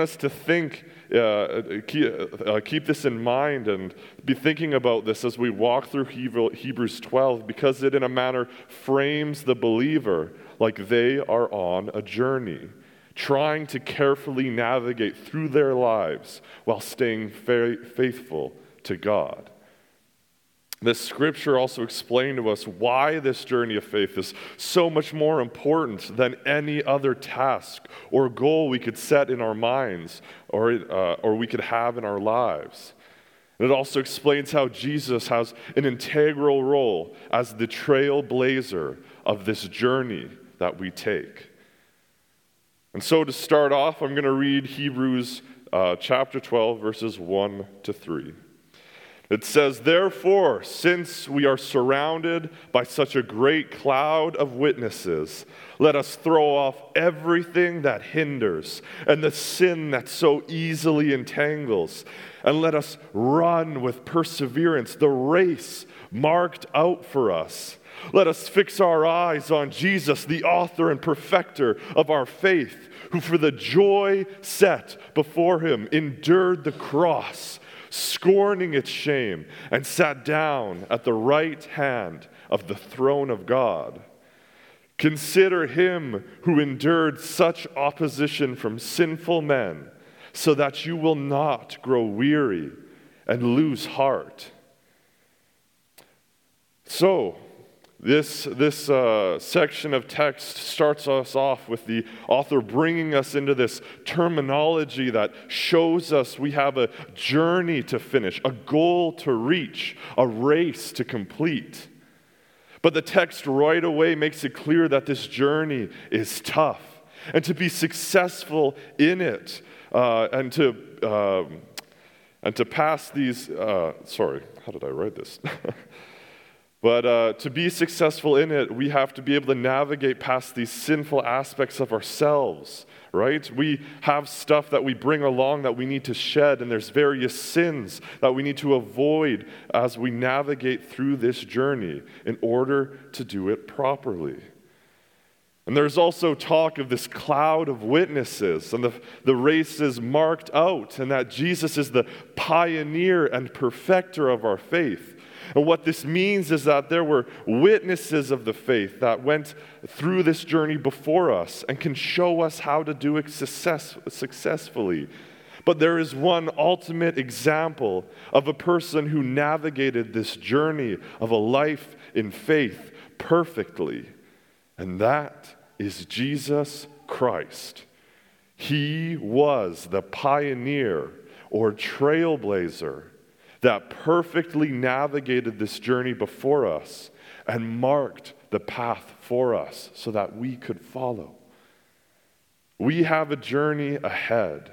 us to think, uh, keep, uh, keep, this in mind and be thinking about this as we walk through Hebrews 12 because it, in a manner, frames the believer like they are on a journey, trying to carefully navigate through their lives while staying faithful to God. This scripture also explained to us why this journey of faith is so much more important than any other task or goal we could set in our minds or, uh, or we could have in our lives. And it also explains how Jesus has an integral role as the trailblazer of this journey that we take. And so, to start off, I'm going to read Hebrews uh, chapter 12, verses 1 to 3. It says, Therefore, since we are surrounded by such a great cloud of witnesses, let us throw off everything that hinders and the sin that so easily entangles, and let us run with perseverance the race marked out for us. Let us fix our eyes on Jesus, the author and perfecter of our faith, who for the joy set before him endured the cross scorning its shame, and sat down at the right hand of the throne of God. Consider him who endured such opposition from sinful men, so that you will not grow weary and lose heart. So, this, this uh, section of text starts us off with the author bringing us into this terminology that shows us we have a journey to finish, a goal to reach, a race to complete. But the text right away makes it clear that this journey is tough. And to be successful in it, uh, and, to, um, and to pass these, uh, sorry, how did I write this? But uh, to be successful in it, we have to be able to navigate past these sinful aspects of ourselves, right? We have stuff that we bring along that we need to shed, and there's various sins that we need to avoid as we navigate through this journey in order to do it properly. And there's also talk of this cloud of witnesses, and the, the race is marked out, and that Jesus is the pioneer and perfecter of our faith. And what this means is that there were witnesses of the faith that went through this journey before us and can show us how to do it success, successfully. But there is one ultimate example of a person who navigated this journey of a life in faith perfectly, and that is Jesus Christ. He was the pioneer or trailblazer that perfectly navigated this journey before us and marked the path for us so that we could follow. We have a journey ahead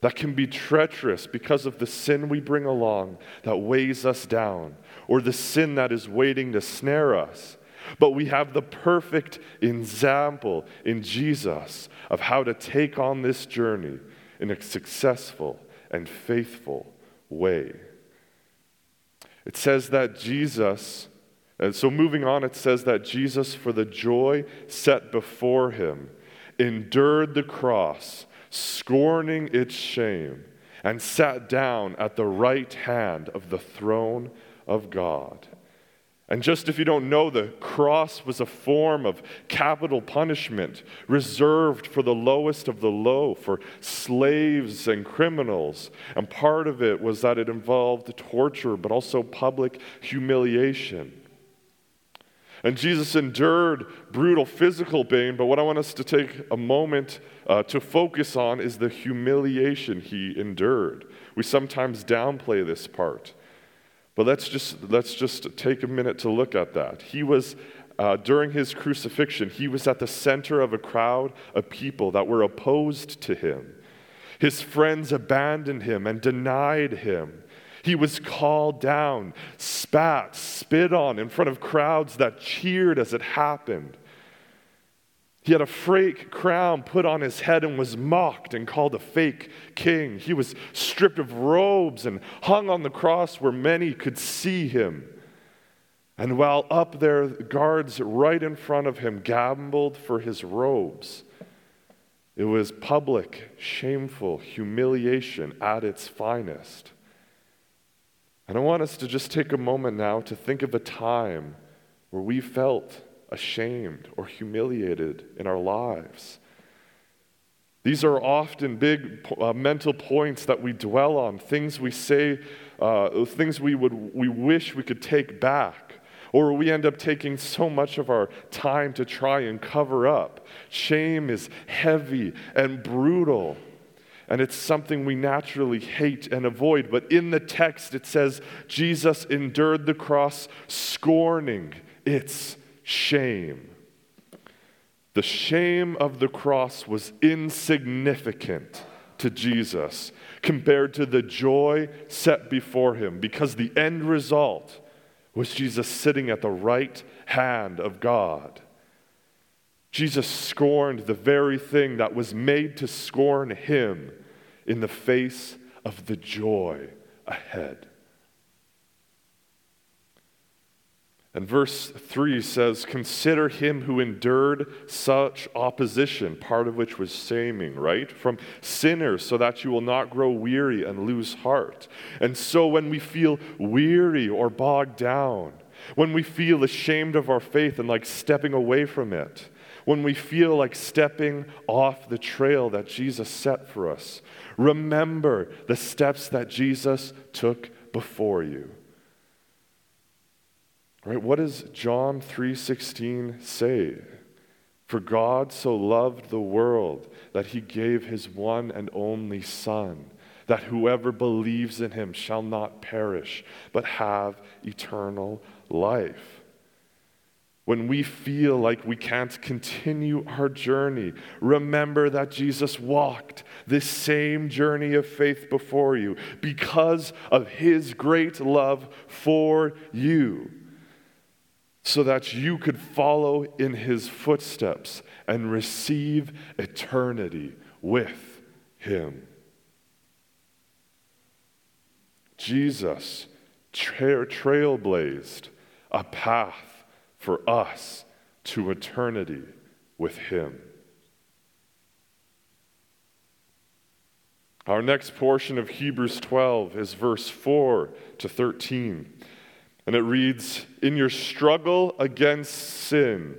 that can be treacherous because of the sin we bring along that weighs us down, or the sin that is waiting to snare us. But we have the perfect example in Jesus of how to take on this journey in a successful and faithful way. It says that Jesus, and so moving on, it says that Jesus, for the joy set before him, endured the cross, scorning its shame, and sat down at the right hand of the throne of God. And just if you don't know, the cross was a form of capital punishment reserved for the lowest of the low, for slaves and criminals. And part of it was that it involved torture, but also public humiliation. And Jesus endured brutal physical pain, but what I want us to take a moment uh, to focus on is the humiliation he endured. We sometimes downplay this part. But let's just, let's just take a minute to look at that. He was, uh, during his crucifixion, he was at the center of a crowd of people that were opposed to him. His friends abandoned him and denied him. He was called down, spat, spit on in front of crowds that cheered as it happened. He had a fake crown put on his head and was mocked and called a fake king. He was stripped of robes and hung on the cross where many could see him. And while up there, guards right in front of him gambled for his robes. It was public, shameful humiliation at its finest. And I want us to just take a moment now to think of a time where we felt ashamed or humiliated in our lives. These are often big uh, mental points that we dwell on, things we say, uh, things we, would, we wish we could take back. Or we end up taking so much of our time to try and cover up. Shame is heavy and brutal, and it's something we naturally hate and avoid. But in the text, it says Jesus endured the cross, scorning its shame. The shame of the cross was insignificant to Jesus compared to the joy set before him because the end result was Jesus sitting at the right hand of God. Jesus scorned the very thing that was made to scorn him in the face of the joy ahead. And verse 3 says, Consider him who endured such opposition, part of which was shaming, right? From sinners, so that you will not grow weary and lose heart. And so when we feel weary or bogged down, when we feel ashamed of our faith and like stepping away from it, when we feel like stepping off the trail that Jesus set for us, remember the steps that Jesus took before you. Right? What does John 3:16 say? For God so loved the world that he gave his one and only son that whoever believes in him shall not perish but have eternal life. When we feel like we can't continue our journey, remember that Jesus walked this same journey of faith before you because of his great love for you so that you could follow in his footsteps and receive eternity with him. Jesus tra- trailblazed a path for us to eternity with him. Our next portion of Hebrews 12 is verse 4 to 13. And it reads In your struggle against sin,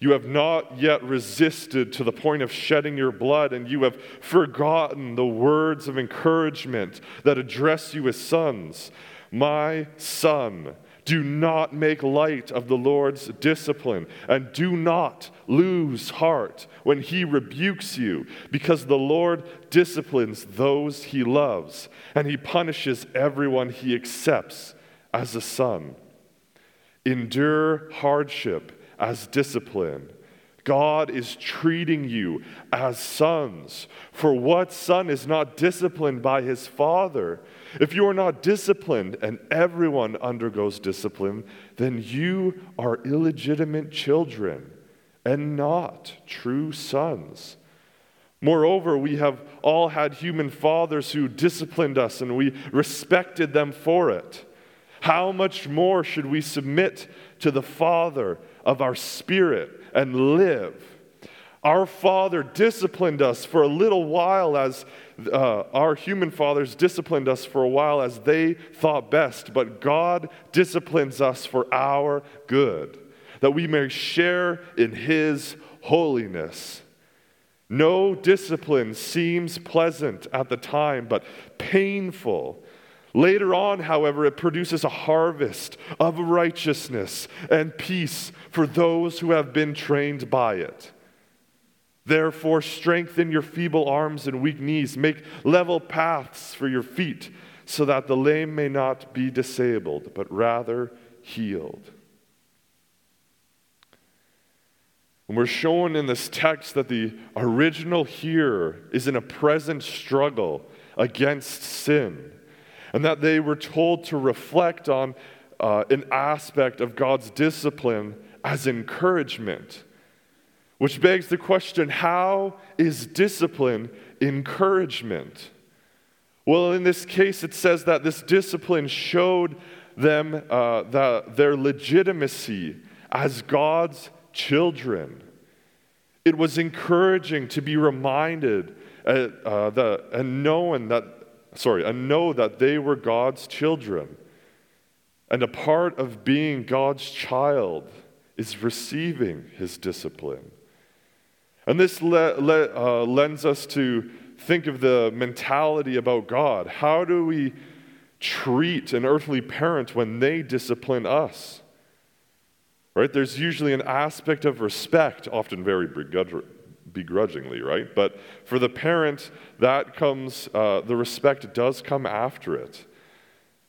you have not yet resisted to the point of shedding your blood, and you have forgotten the words of encouragement that address you as sons. My son, do not make light of the Lord's discipline, and do not lose heart when he rebukes you, because the Lord disciplines those he loves, and he punishes everyone he accepts as a son. Endure hardship as discipline. God is treating you as sons. For what son is not disciplined by his father? If you are not disciplined, and everyone undergoes discipline, then you are illegitimate children and not true sons. Moreover, we have all had human fathers who disciplined us and we respected them for it. How much more should we submit to the Father of our spirit and live? Our Father disciplined us for a little while as uh, our human fathers disciplined us for a while as they thought best, but God disciplines us for our good, that we may share in His holiness. No discipline seems pleasant at the time, but painful Later on, however, it produces a harvest of righteousness and peace for those who have been trained by it. Therefore, strengthen your feeble arms and weak knees. Make level paths for your feet, so that the lame may not be disabled, but rather healed. And we're shown in this text that the original hearer is in a present struggle against sin and that they were told to reflect on uh, an aspect of God's discipline as encouragement. Which begs the question how is discipline encouragement? Well, in this case, it says that this discipline showed them uh, the, their legitimacy as God's children. It was encouraging to be reminded uh, uh, the, and knowing that, sorry, and know that they were God's children. And a part of being God's child is receiving his discipline. And this le- le- uh, lends us to think of the mentality about God. How do we treat an earthly parent when they discipline us? Right? There's usually an aspect of respect, often very begrudgingly, right? But for the parent, that comes, uh, the respect does come after it.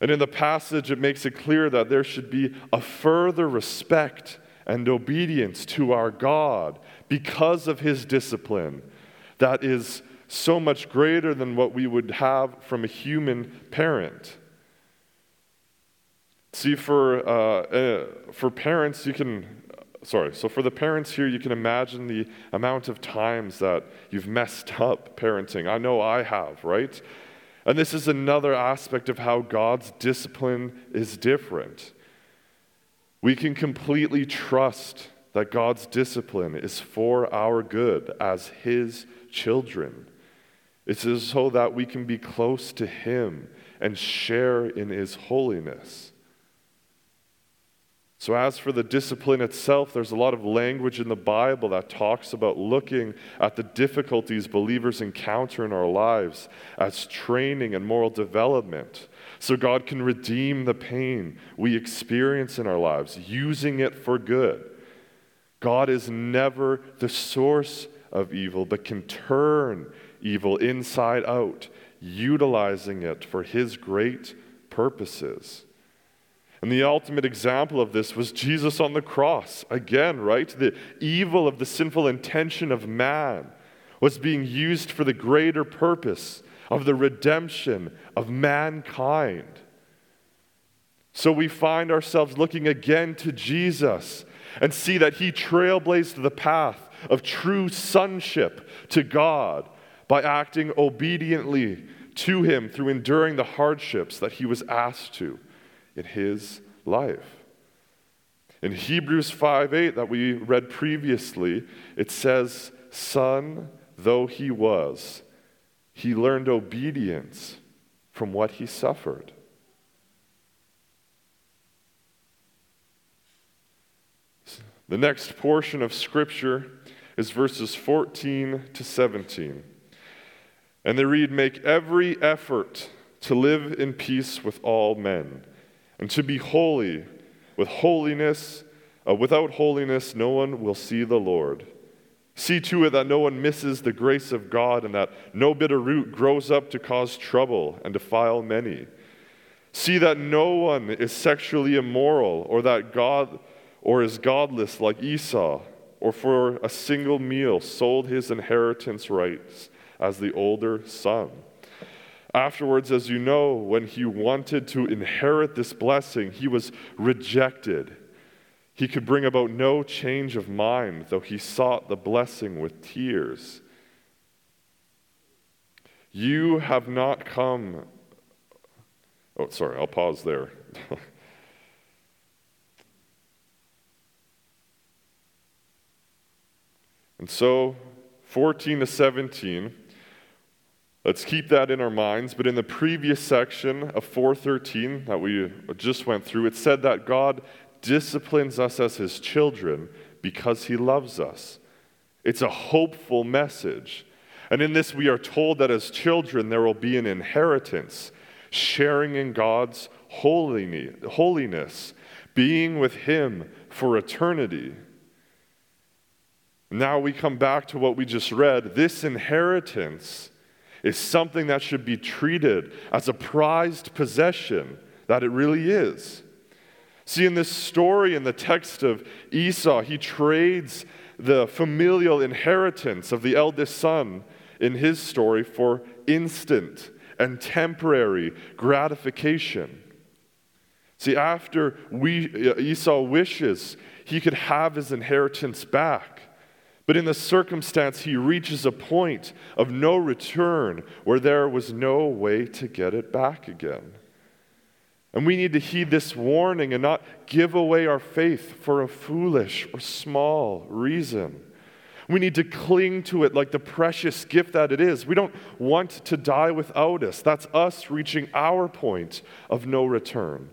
And in the passage, it makes it clear that there should be a further respect and obedience to our God because of his discipline that is so much greater than what we would have from a human parent. See, for, uh, uh, for parents, you can, sorry, so for the parents here, you can imagine the amount of times that you've messed up parenting. I know I have, right? And this is another aspect of how God's discipline is different. We can completely trust that God's discipline is for our good as His children. It is so that we can be close to Him and share in His holiness. So, as for the discipline itself, there's a lot of language in the Bible that talks about looking at the difficulties believers encounter in our lives as training and moral development. So, God can redeem the pain we experience in our lives, using it for good. God is never the source of evil, but can turn evil inside out, utilizing it for His great purposes. And the ultimate example of this was Jesus on the cross. Again, right? The evil of the sinful intention of man was being used for the greater purpose of the redemption of mankind. So we find ourselves looking again to Jesus and see that he trailblazed the path of true sonship to God by acting obediently to him through enduring the hardships that he was asked to in his life. In Hebrews 5 8, that we read previously, it says, Son though he was, he learned obedience from what he suffered. The next portion of Scripture is verses 14 to 17. And they read, Make every effort to live in peace with all men and to be holy. With holiness, uh, without holiness, no one will see the Lord. See to it that no one misses the grace of God and that no bitter root grows up to cause trouble and defile many. See that no one is sexually immoral or that God or is godless like Esau or for a single meal sold his inheritance rights as the older son. Afterwards, as you know, when he wanted to inherit this blessing, he was rejected. He could bring about no change of mind, though he sought the blessing with tears. You have not come. Oh, sorry, I'll pause there. and so, 14 to 17 Let's keep that in our minds. But in the previous section of 413 that we just went through, it said that God disciplines us as his children because he loves us. It's a hopeful message. And in this, we are told that as children, there will be an inheritance, sharing in God's holiness, being with him for eternity. Now we come back to what we just read. This inheritance is something that should be treated as a prized possession that it really is. See, in this story, in the text of Esau, he trades the familial inheritance of the eldest son in his story for instant and temporary gratification. See, after we, uh, Esau wishes he could have his inheritance back, but in the circumstance, he reaches a point of no return where there was no way to get it back again. And we need to heed this warning and not give away our faith for a foolish or small reason. We need to cling to it like the precious gift that it is. We don't want to die without us. That's us reaching our point of no return.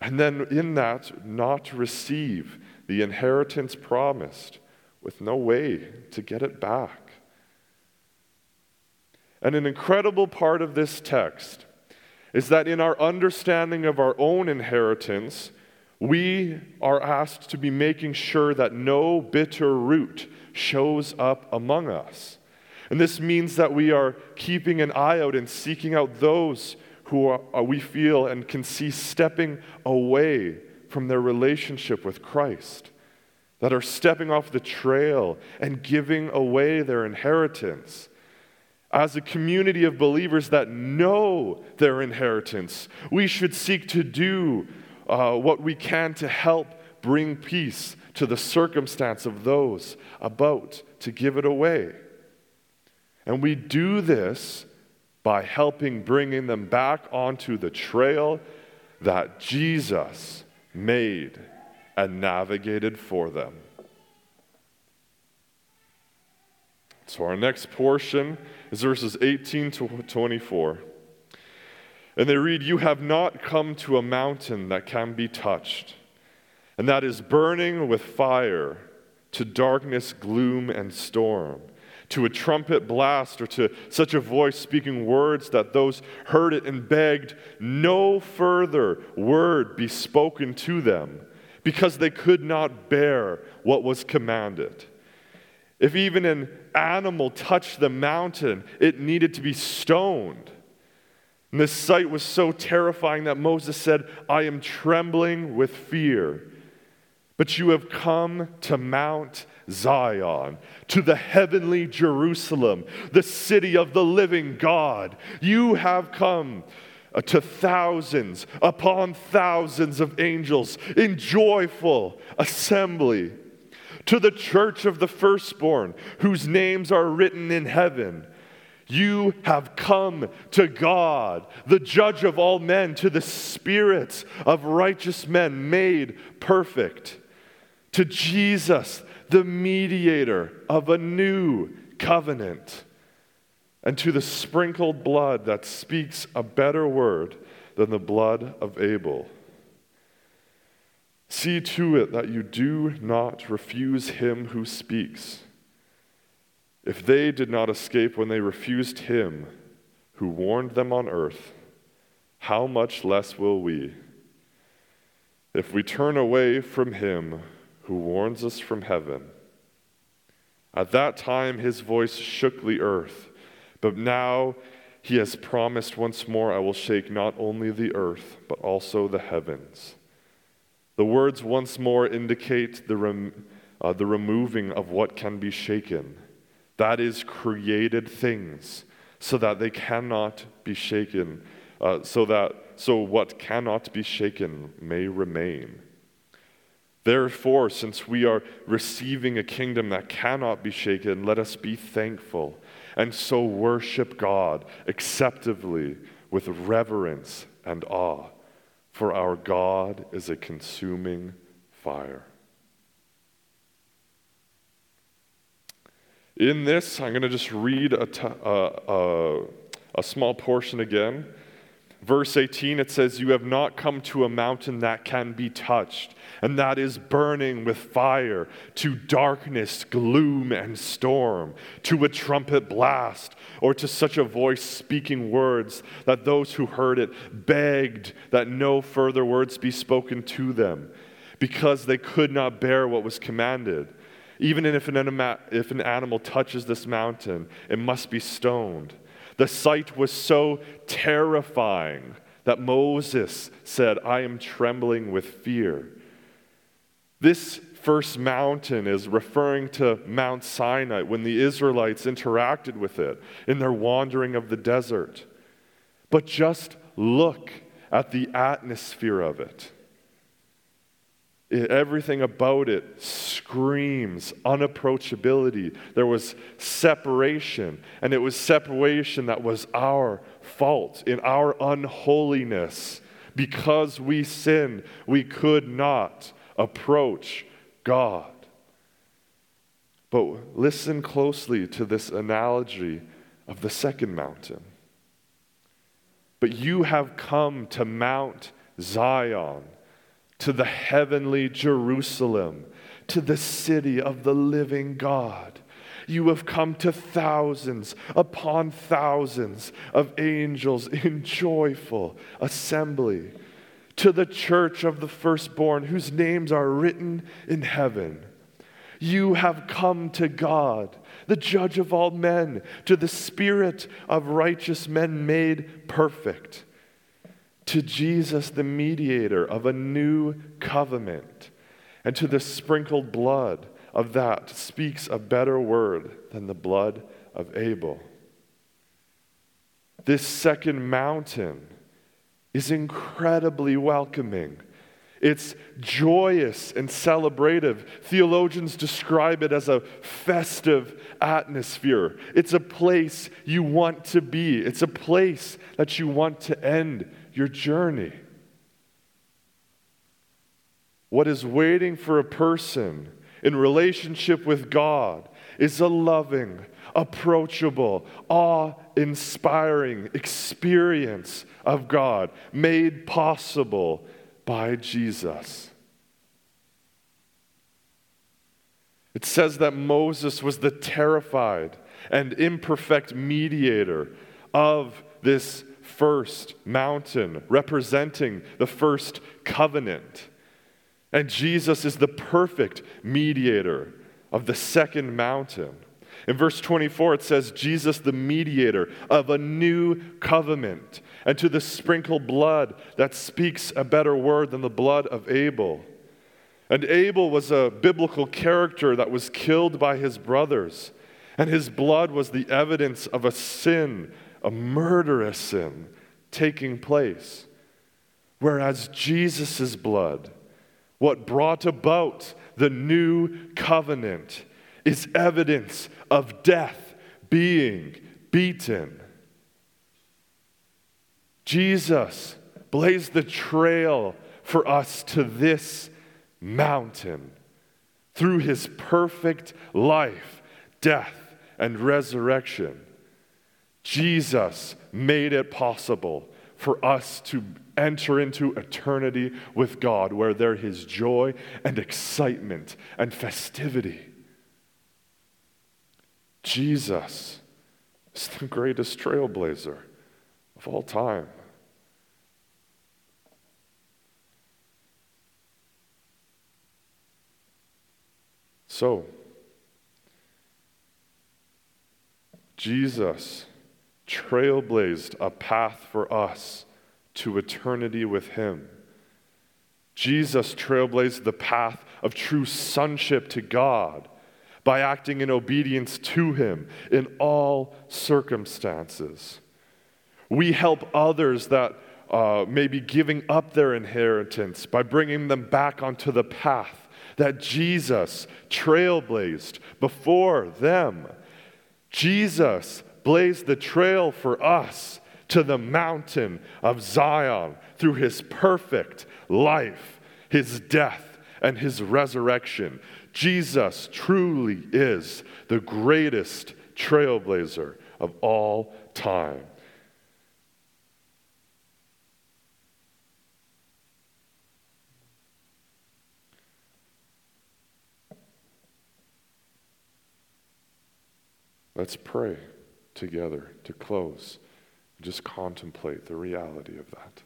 And then in that, not receive the inheritance promised with no way to get it back. And an incredible part of this text is that in our understanding of our own inheritance, we are asked to be making sure that no bitter root shows up among us. And this means that we are keeping an eye out and seeking out those who are, uh, we feel and can see stepping away from their relationship with Christ, that are stepping off the trail and giving away their inheritance. As a community of believers that know their inheritance, we should seek to do uh, what we can to help bring peace to the circumstance of those about to give it away. And we do this by helping bringing them back onto the trail that Jesus made and navigated for them. So, our next portion is verses 18 to 24. And they read, You have not come to a mountain that can be touched and that is burning with fire to darkness, gloom, and storm, to a trumpet blast, or to such a voice speaking words that those heard it and begged no further word be spoken to them, because they could not bear what was commanded. If even an animal touched the mountain, it needed to be stoned. And this sight was so terrifying that Moses said, I am trembling with fear. But you have come to Mount Zion, to the heavenly Jerusalem, the city of the living God. You have come Uh, to thousands upon thousands of angels in joyful assembly, to the church of the firstborn, whose names are written in heaven. You have come to God, the judge of all men, to the spirits of righteous men made perfect to Jesus, the mediator of a new covenant, and to the sprinkled blood that speaks a better word than the blood of Abel. See to it that you do not refuse him who speaks. If they did not escape when they refused him who warned them on earth, how much less will we? If we turn away from him who warns us from heaven. At that time, his voice shook the earth, but now he has promised once more, I will shake not only the earth, but also the heavens. The words once more indicate the, rem- uh, the removing of what can be shaken. That is, created things, so that they cannot be shaken, uh, so that so what cannot be shaken may remain. Therefore, since we are receiving a kingdom that cannot be shaken, let us be thankful and so worship God acceptably with reverence and awe, for our God is a consuming fire. In this, I'm going to just read a, t- uh, uh, a small portion again. Verse 18, it says, You have not come to a mountain that can be touched, and that is burning with fire, to darkness, gloom, and storm, to a trumpet blast, or to such a voice speaking words that those who heard it begged that no further words be spoken to them, because they could not bear what was commanded. Even if an, if an animal touches this mountain, it must be stoned. The sight was so terrifying that Moses said, I am trembling with fear. This first mountain is referring to Mount Sinai when the Israelites interacted with it in their wandering of the desert. But just look at the atmosphere of it. Everything about it screams unapproachability. There was separation, and it was separation that was our fault in our unholiness. Because we sinned, we could not approach God. But listen closely to this analogy of the second mountain. But you have come to Mount Zion, to the heavenly Jerusalem, to the city of the living God. You have come to thousands upon thousands of angels in joyful assembly, to the church of the firstborn whose names are written in heaven. You have come to God, the judge of all men, to the spirit of righteous men made perfect, to Jesus, the mediator of a new covenant, and to the sprinkled blood of that speaks a better word than the blood of Abel. This second mountain is incredibly welcoming it's joyous and celebrative. Theologians describe it as a festive atmosphere. It's a place you want to be, it's a place that you want to end your journey. What is waiting for a person in relationship with God is a loving, approachable, awe inspiring experience of God made possible by Jesus. It says that Moses was the terrified and imperfect mediator of this first mountain, representing the first covenant. And Jesus is the perfect mediator of the second mountain. In verse 24, it says, Jesus, the mediator of a new covenant, and to the sprinkled blood that speaks a better word than the blood of Abel. And Abel was a biblical character that was killed by his brothers, and his blood was the evidence of a sin, a murderous sin, taking place. Whereas Jesus' blood, what brought about the new covenant, is evidence of death being beaten. Jesus blazed the trail for us to this mountain through his perfect life, death, and resurrection. Jesus made it possible for us to enter into eternity with God, where there is joy and excitement and festivity. Jesus is the greatest trailblazer of all time. So, Jesus trailblazed a path for us to eternity with Him. Jesus trailblazed the path of true sonship to God by acting in obedience to Him in all circumstances. We help others that uh, may be giving up their inheritance by bringing them back onto the path that Jesus trailblazed before them. Jesus blazed the trail for us to the mountain of Zion through his perfect life, his death, and his resurrection. Jesus truly is the greatest trailblazer of all time. Let's pray together to close. Just contemplate the reality of that.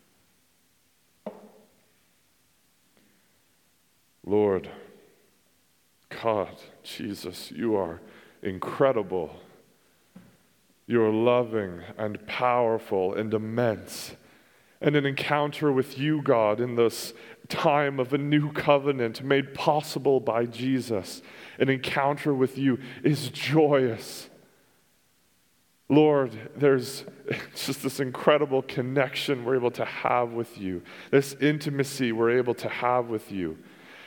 Lord, God, Jesus, you are incredible. You're loving and powerful and immense. And an encounter with you, God, in this time of a new covenant made possible by Jesus, an encounter with you is joyous. Lord, there's just this incredible connection we're able to have with you, this intimacy we're able to have with you.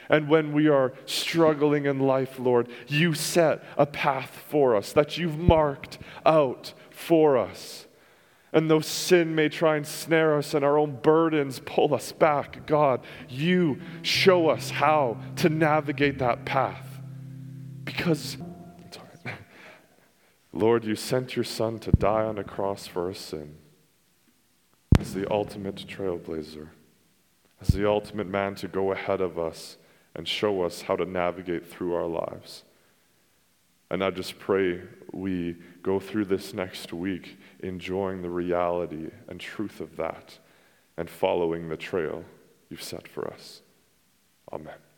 And when we are struggling in life, Lord, you set a path for us that you've marked out for us. And though sin may try and snare us and our own burdens pull us back, God, you show us how to navigate that path. Because Lord, you sent your Son to die on a cross for our sin as the ultimate trailblazer, as the ultimate man to go ahead of us and show us how to navigate through our lives. And I just pray we go through this next week enjoying the reality and truth of that and following the trail you've set for us. Amen.